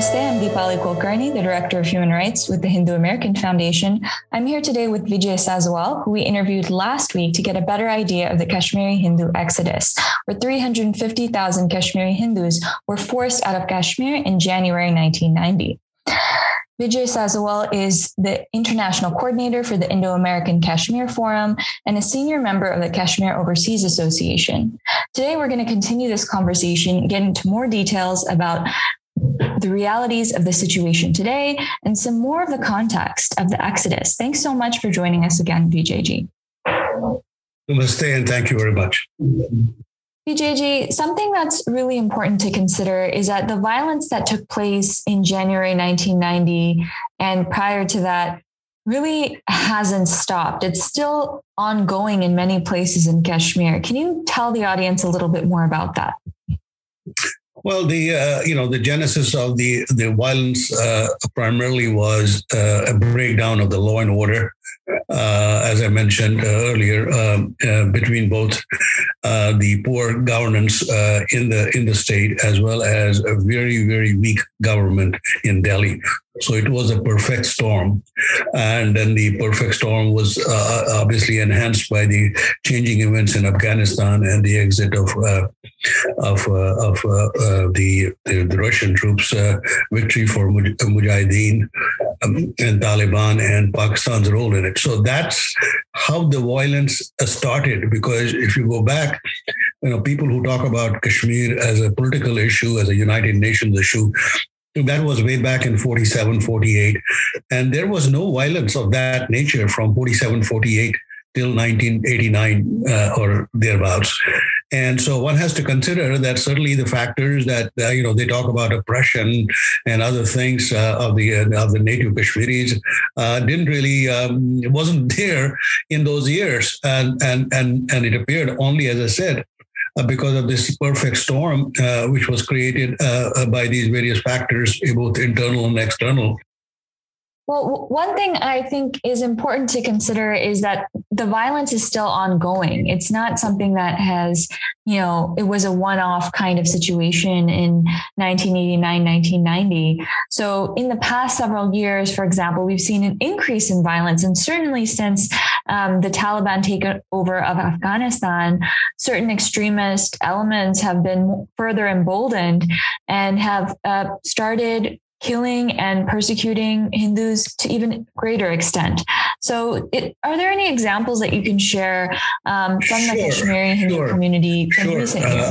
Namaste, I'm Deepali Kulkarni, the Director of Human Rights with the Hindu American Foundation. I'm here today with Vijay Sazwal, who we interviewed last week to get a better idea of the Kashmiri Hindu exodus, where 350,000 Kashmiri Hindus were forced out of Kashmir in January 1990. Vijay Sazwal is the international coordinator for the Indo American Kashmir Forum and a senior member of the Kashmir Overseas Association. Today, we're going to continue this conversation, get into more details about the realities of the situation today, and some more of the context of the Exodus. Thanks so much for joining us again, Vijayji. Namaste, and thank you very much. Vijayji, something that's really important to consider is that the violence that took place in January 1990 and prior to that really hasn't stopped. It's still ongoing in many places in Kashmir. Can you tell the audience a little bit more about that? Well, the uh, you know the genesis of the the violence uh, primarily was uh, a breakdown of the law and order, uh, as I mentioned uh, earlier, um, uh, between both the poor governance in the in the state as well as a very very weak government in Delhi. So it was a perfect storm. And then the perfect storm was uh, obviously enhanced by the changing events in Afghanistan and the exit of uh, of, uh, of uh, uh, the, the, the Russian troops, uh, victory for Mujahideen um, and Taliban and Pakistan's role So that's how the violence started. Because if you go back, you know, people who talk about Kashmir as a political issue, as a United Nations issue, that was way back in 47, 48. And there was no violence of that nature from 47, 48 till 1989 uh, or thereabouts. And so one has to consider that certainly the factors that uh, you know they talk about oppression and other things uh, of the uh, of the native Kashmiris uh, didn't really um, wasn't there in those years, and and and and it appeared only, as I said, uh, because of this perfect storm, uh, which was created by these various factors, both internal and external. Well, one thing I think is important to consider is that the violence is still ongoing. It's not something that has, you know, it was a one off kind of situation in 1989, 1990. So, in the past several years, for example, we've seen an increase in violence. And certainly since um, the Taliban takeover of Afghanistan, certain extremist elements have been further emboldened and have uh, started killing and persecuting Hindus to even greater extent. So, it, are there any examples that you can share um, from sure, the Kashmiri Hindu sure, community from sure. recent uh.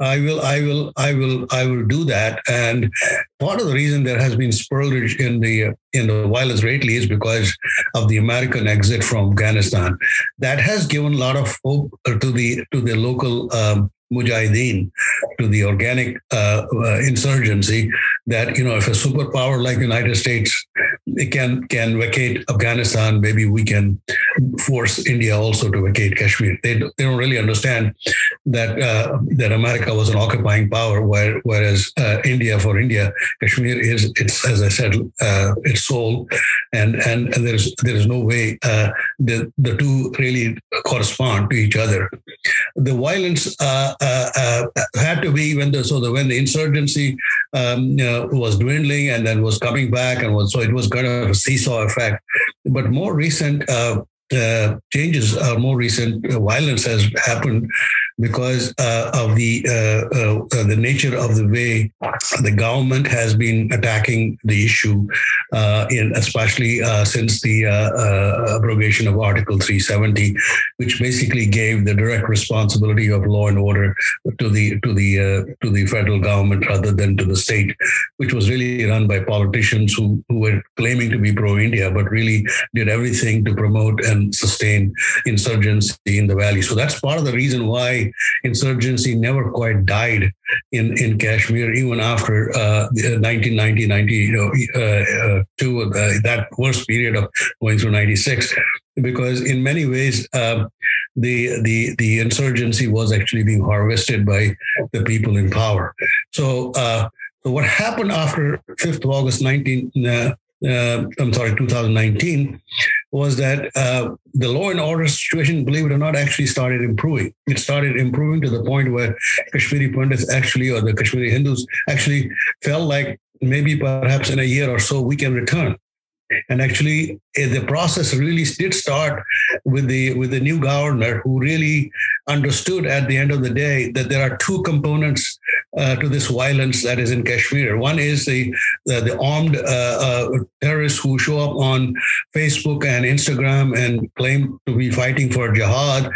I will, I will, I will, I will do that. And part of the reason there has been splurge in the in the violence lately is because of the American exit from Afghanistan. That has given a lot of hope to the to the local um, mujahideen to the organic uh, uh, insurgency that you know if a superpower like the united states can can vacate afghanistan. Maybe we can force india also to vacate kashmir. They, they don't really understand that uh, that america was an occupying power where, whereas uh, india for india kashmir is it's as i said uh, its soul. And and, and there's there is no way uh, the the two really correspond to each other. The violence uh, uh, had to be when the so the when the insurgency um, you know, was dwindling and then was coming back and was so it was kind of a seesaw effect. But more recent uh, uh, changes, uh, more recent violence has happened because uh, of the uh, uh, uh, the nature of the way the government has been attacking the issue, in especially since the abrogation of Article 370, which basically gave the direct responsibility of law and order to the to the to the federal government rather than to the state, which was really run by politicians who, who were claiming to be pro-India, but really did everything to promote and sustain insurgency in the valley. So that's part of the reason why insurgency never quite died in, in Kashmir, even after uh, 1990, 90, you know, uh, uh, uh, that worst period of going through 96 because in many ways uh, the the the insurgency was actually being harvested by the people in power. So so what happened after 5th of August 19 uh, uh, I'm sorry 2019 was that uh, the law and order situation, believe it or not, actually started improving. It started improving to the point where Kashmiri Pandits actually, or the Kashmiri Hindus actually felt like maybe perhaps in a year or so, we can return. And actually, eh, the process really did start with the with the new governor, who really understood at the end of the day that there are two components uh, to this violence that is in Kashmir. One is the the, the armed uh, uh, terrorists who show up on Facebook and Instagram and claim to be fighting for jihad,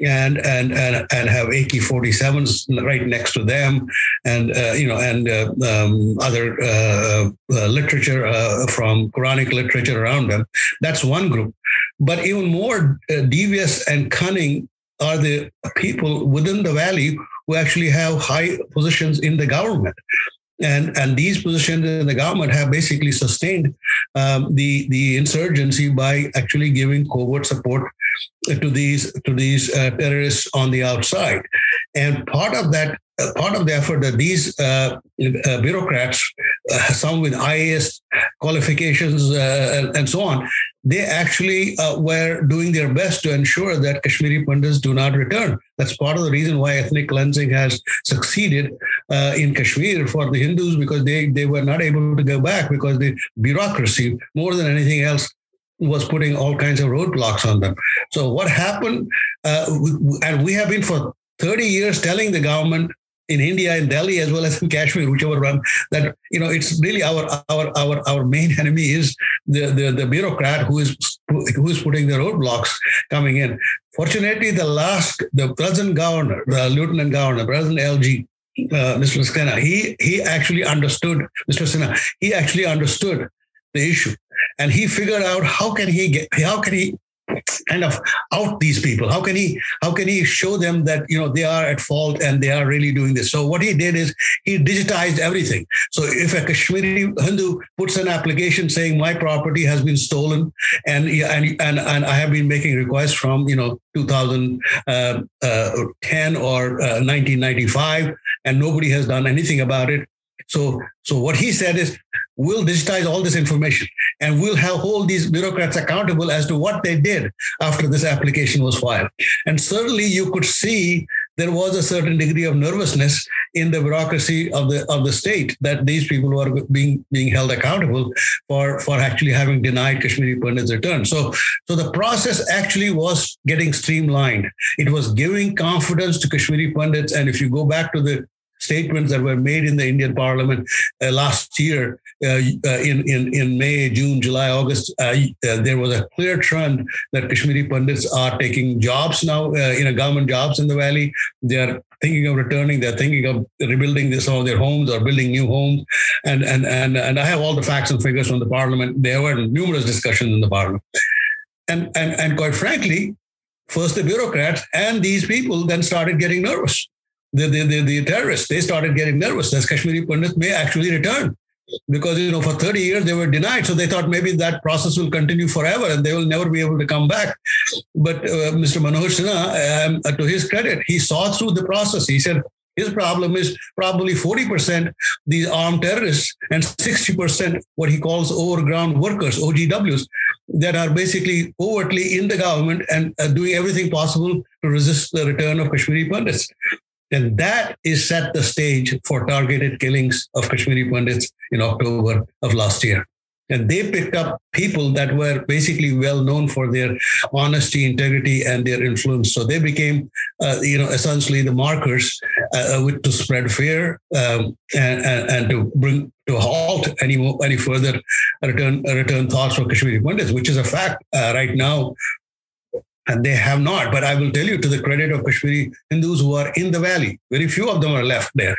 and and and, and have AK-47s right next to them, and uh, you know, and uh, um, other uh, literature from Quranic literature around them. That's one group. But even more devious and cunning are the people within the valley who actually have high positions in the government. And, and these positions in the government have basically sustained um, the, the insurgency by actually giving covert support to these to these uh, terrorists on the outside. And part of that part of the effort that these uh, uh, bureaucrats, uh, some with IAS qualifications uh, and so on, they actually uh, were doing their best to ensure that Kashmiri Pandits do not return. That's part of the reason why ethnic cleansing has succeeded uh, in Kashmir for the Hindus because they, they were not able to go back because the bureaucracy, more than anything else, was putting all kinds of roadblocks on them. So what happened, and we have been for 30 years telling the government in India, in Delhi, as well as in Kashmir, whichever one, that you know, it's really our our our our main enemy is the the, the bureaucrat who is who is putting the roadblocks coming in. Fortunately, the last the present governor, the lieutenant governor, President LG, uh, Mr. Sinha, he he actually understood, Mr. Sinha, he actually understood the issue, and he figured out how can he get how can he kind of out these people? How can he how can he show them that you know they are at fault and they are really doing this? So what he did is he digitized everything. So if a kashmiri hindu puts an application saying my property has been stolen and and and, and i have been making requests from you know 2010 uh, uh, or uh, 1995 and nobody has done anything about it so so what he said is we'll digitize all this information and we'll have hold these bureaucrats accountable as to what they did after this application was filed. And certainly you could see there was a certain degree of nervousness in the bureaucracy of the of the state that these people were being being held accountable for for actually having denied Kashmiri Pandits return. So so the process actually was getting streamlined. It was giving confidence to Kashmiri Pandits. And if you go back to the statements that were made in the Indian Parliament uh, last year uh, uh, in, in, in May, June, July, August, uh, uh, there was a clear trend that Kashmiri Pandits are taking jobs now, in a government jobs in the valley. They are thinking of returning. They're thinking of rebuilding this, some of their homes or building new homes. And, and, and, and I have all the facts and figures from the Parliament. There were numerous discussions in the Parliament. And, and, and quite frankly, first the bureaucrats and these people then started getting nervous the, the, the, the, terrorists, they started getting nervous that Kashmiri Pandit may actually return because, you know, for 30 years they were denied. So they thought maybe that process will continue forever and they will never be able to come back. But uh, Mr. Manohar Sinha, um, uh, to his credit, he saw through the process. He said, his problem is probably 40% these armed terrorists and 60% what he calls overground workers, OGWs, that are basically overtly in the government and uh, doing everything possible to resist the return of Kashmiri Pandits. And that is set the stage for targeted killings of Kashmiri Pandits in October of last year. And they picked up people that were basically well known for their honesty, integrity, and their influence. So they became, uh, you know, essentially the markers uh, uh to spread fear um, and, and, and, to bring to halt any any further return return thoughts for Kashmiri Pandits, which is a fact uh, right now and they have not. But I will tell you, to the credit of Kashmiri Hindus who are in the valley, very few of them are left there.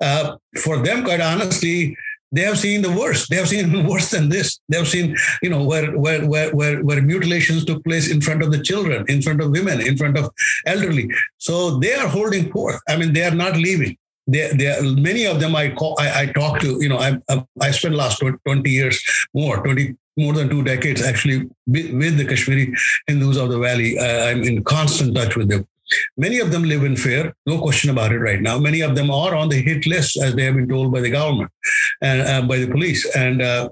Uh, for them, quite honestly, they have seen the worst. They have seen worse than this. They have seen, you know, where, where where where where mutilations took place in front of the children, in front of women, in front of elderly. So they are holding forth. I mean, they are not leaving. They, they many of them I call, I, I talk to. You know, I I spent last twenty years more, twenty more than two decades actually with the Kashmiri Hindus of the valley. Uh, I'm in constant touch with them. Many of them live in fear, no question about it right now. Many of them are on the hit list, as they have been told by the government and uh, by the police. And uh,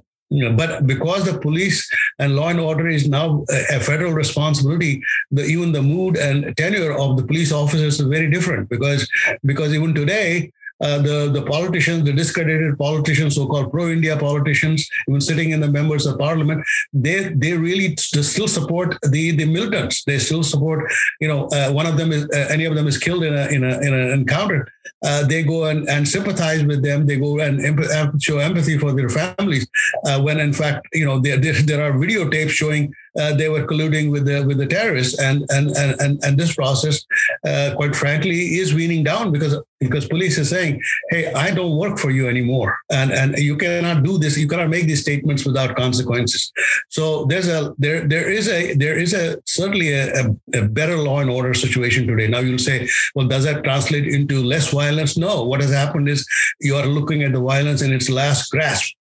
but because the police and law and order is now a federal responsibility, the, even the mood and tenure of the police officers is very different. Because because even today, uh, the the politicians, the discredited politicians, so-called pro-India politicians, even sitting in the members of parliament, they they really still support the the militants. They still support. You know, uh, one of them is uh, any of them is killed in a in a in an encounter. Uh, they go and, and sympathize with them. They go and show empathy for their families. Uh, when in fact, you know, there, there, there are videotapes showing uh, they were colluding with the with the terrorists, and and and and this process, uh, quite frankly, is weaning down because because police is saying, "Hey, I don't work for you anymore, and and you cannot do this. You cannot make these statements without consequences." So there's a there there is a there is a certainly a, a, a better law and order situation today. Now you'll say, well, does that translate into less violence? No. What has happened is you are looking at the violence in its last grasp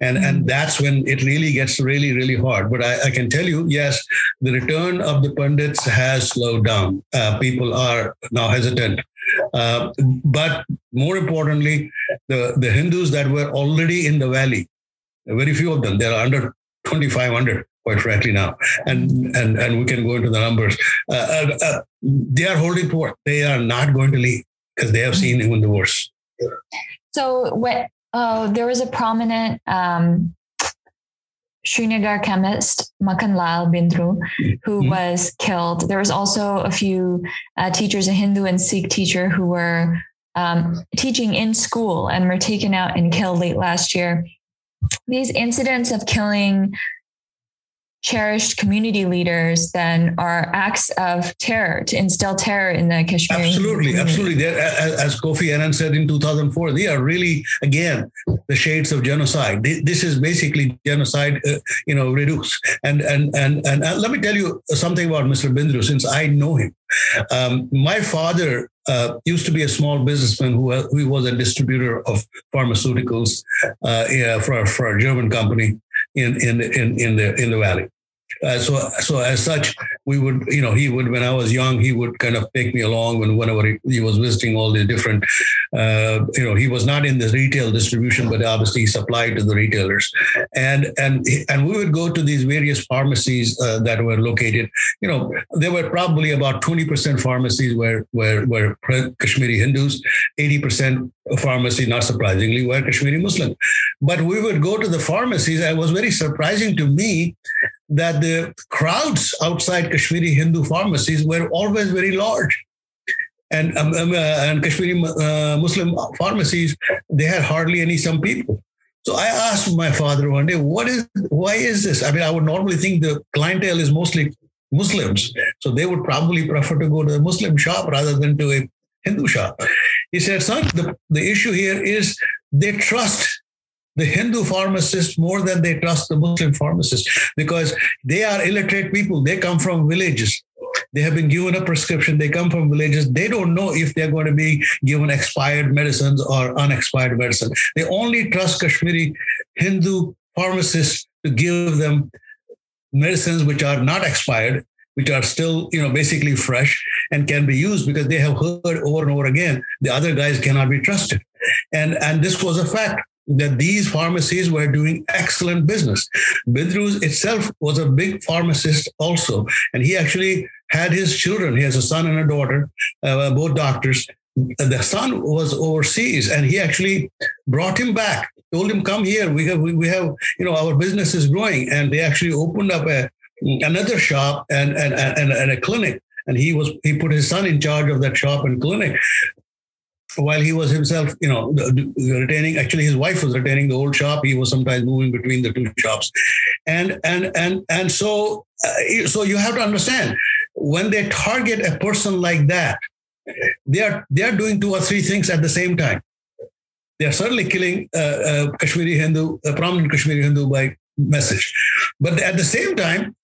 and and mm-hmm. that's when it really gets really really hard. But I, I, can tell you yes the return of the pundits has slowed down. Uh, people are now hesitant. Uh, but more importantly the the hindus that were already in the valley very few of them there are under 2500 quite frankly now. And and and we can go into the numbers. Uh, uh, uh they are holding port they are not going to leave because they have seen even the worst. So when Oh, there was a prominent um, Srinagar chemist, Makhan Lal Bindru, who mm-hmm. was killed. There was also a few uh, teachers, a Hindu and Sikh teacher, who were um, teaching in school and were taken out and killed late last year. These incidents of killing cherished community leaders than are acts of terror to instill terror in the Kashmir. Absolutely, community. absolutely. as Kofi Annan said in 2004, they are really again the shades of genocide. This is basically genocide, uh, you know, reduced. And and and and uh, let me tell you something about Mr. Bindru, since I know him. Um, my father uh, used to be a small businessman who, uh, who was a distributor of pharmaceuticals uh, yeah, for, for a German company in, in, in, in, the, in the valley. Uh, so, so as such, we would, you know, he would, when I was young, he would kind of take me along when whenever he, he was visiting all the different, uh, you know, he was not in the retail distribution, but obviously he supplied to the retailers, and and and we would go to these various pharmacies uh, that were located. You know, there were probably about twenty percent pharmacies where where where Kashmiri Hindus, eighty percent pharmacy, not surprisingly, were Kashmiri Muslim. But we would go to the pharmacies. It was very surprising to me that the crowds outside Kashmiri Hindu pharmacies were always very large. And, um, um, uh, and Kashmiri uh, Muslim pharmacies, they had hardly any some people. So I asked my father one day, what is, why is this? I mean, I would normally think the clientele is mostly Muslims. So they would probably prefer to go to a Muslim shop rather than to a Hindu shop. He said, son, the, the issue here is they trust the Hindu pharmacist more than they trust the Muslim pharmacist because they are illiterate people. They come from villages. They have been given a prescription. They come from villages. They don't know if they're going to be given expired medicines or unexpired medicine. They only trust Kashmiri Hindu pharmacists to give them medicines which are not expired, which are still, you know, basically fresh and can be used because they have heard over and over again the other guys cannot be trusted. And and this was a fact that these pharmacies were doing excellent business. Bindru itself was a big pharmacist also, and he actually had his children. He has a son and a daughter, uh, both doctors. The son was overseas, and he actually brought him back. Told him, "Come here. We have, we, we have, you know, our business is growing." And they actually opened up a another shop and and, and, and a clinic and he was he put his son in charge of that shop and clinic while he was himself, you know, retaining. Actually, his wife was retaining the old shop. He was sometimes moving between the two shops, and and and and so uh, so you have to understand when they target a person like that, they are they are doing two or three things at the same time. They are certainly killing uh, uh, Kashmiri Hindu, a prominent Kashmiri Hindu by message, but at the same time,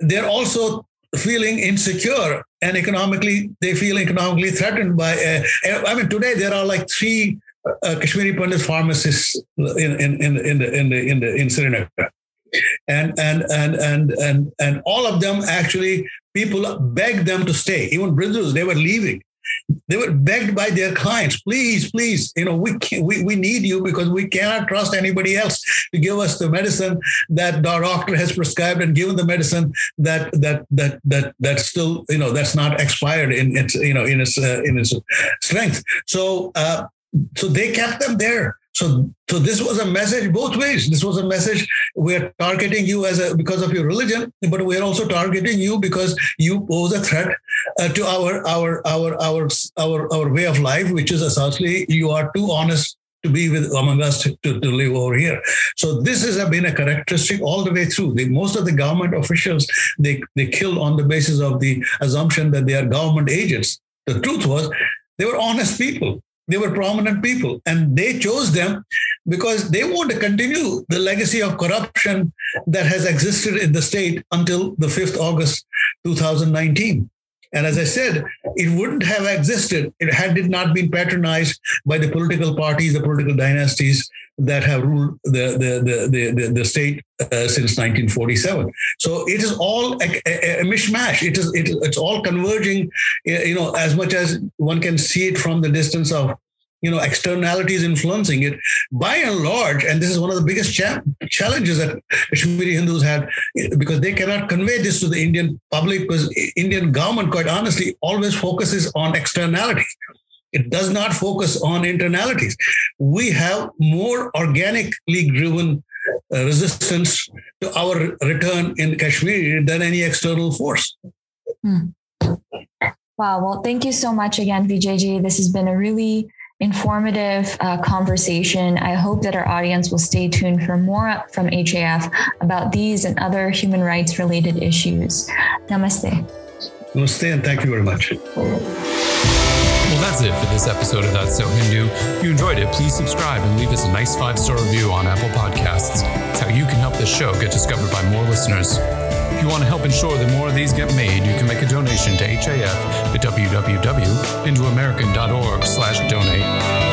they're also feeling insecure and economically they feel economically threatened by uh, i mean today there are like three uh, kashmiri pandit pharmacists in in in, in the in the in the in Srinagar. and and and and and and all of them actually people begged them to stay even brothers they were leaving they were begged by their clients, please, please, you know, we, can, we we need you because we cannot trust anybody else to give us the medicine that doctor has prescribed and given the medicine that that that that that's still you know that's not expired in its you know in its uh, in its strength. So uh, So they kept them there. So, so this was a message both ways. This was a message we're targeting you as a because of your religion, but we're also targeting you because you pose a threat uh, to our our our our our our way of life, which is essentially you are too honest to be with among us to, to, live over here. So this has been a characteristic all the way through. The, most of the government officials they they killed on the basis of the assumption that they are government agents. The truth was they were honest people. They were prominent people, and they chose them because they want to continue the legacy of corruption that has existed in the state until the 5th August 2019. And as I said, it wouldn't have existed it had it not been patronized by the political parties, the political dynasties that have ruled the the the the, the state uh, since 1947. So it is all a, a, a mishmash. It is it, it's all converging. You know, as much as one can see it from the distance of you know externalities influencing it by and large and this is one of the biggest cha- challenges that kashmiri hindus had because they cannot convey this to the indian public because indian government quite honestly always focuses on externalities it does not focus on internalities we have more organically driven uh, resistance to our return in kashmir than any external force hmm. Wow. Well, thank you so much again, Vijayji. This has been a really informative uh, conversation. I hope that our audience will stay tuned for more from HAF about these and other human rights related issues. Namaste. Namaste, and thank you very much. Well, that's it for this episode of That's So Hindu. If you enjoyed it, please subscribe and leave us a nice five star review on Apple Podcasts. It's how you can help this show get discovered by more listeners. If you want to help ensure that more of these get made, you can make a donation to HAF at www.hinduamerican.org slash donate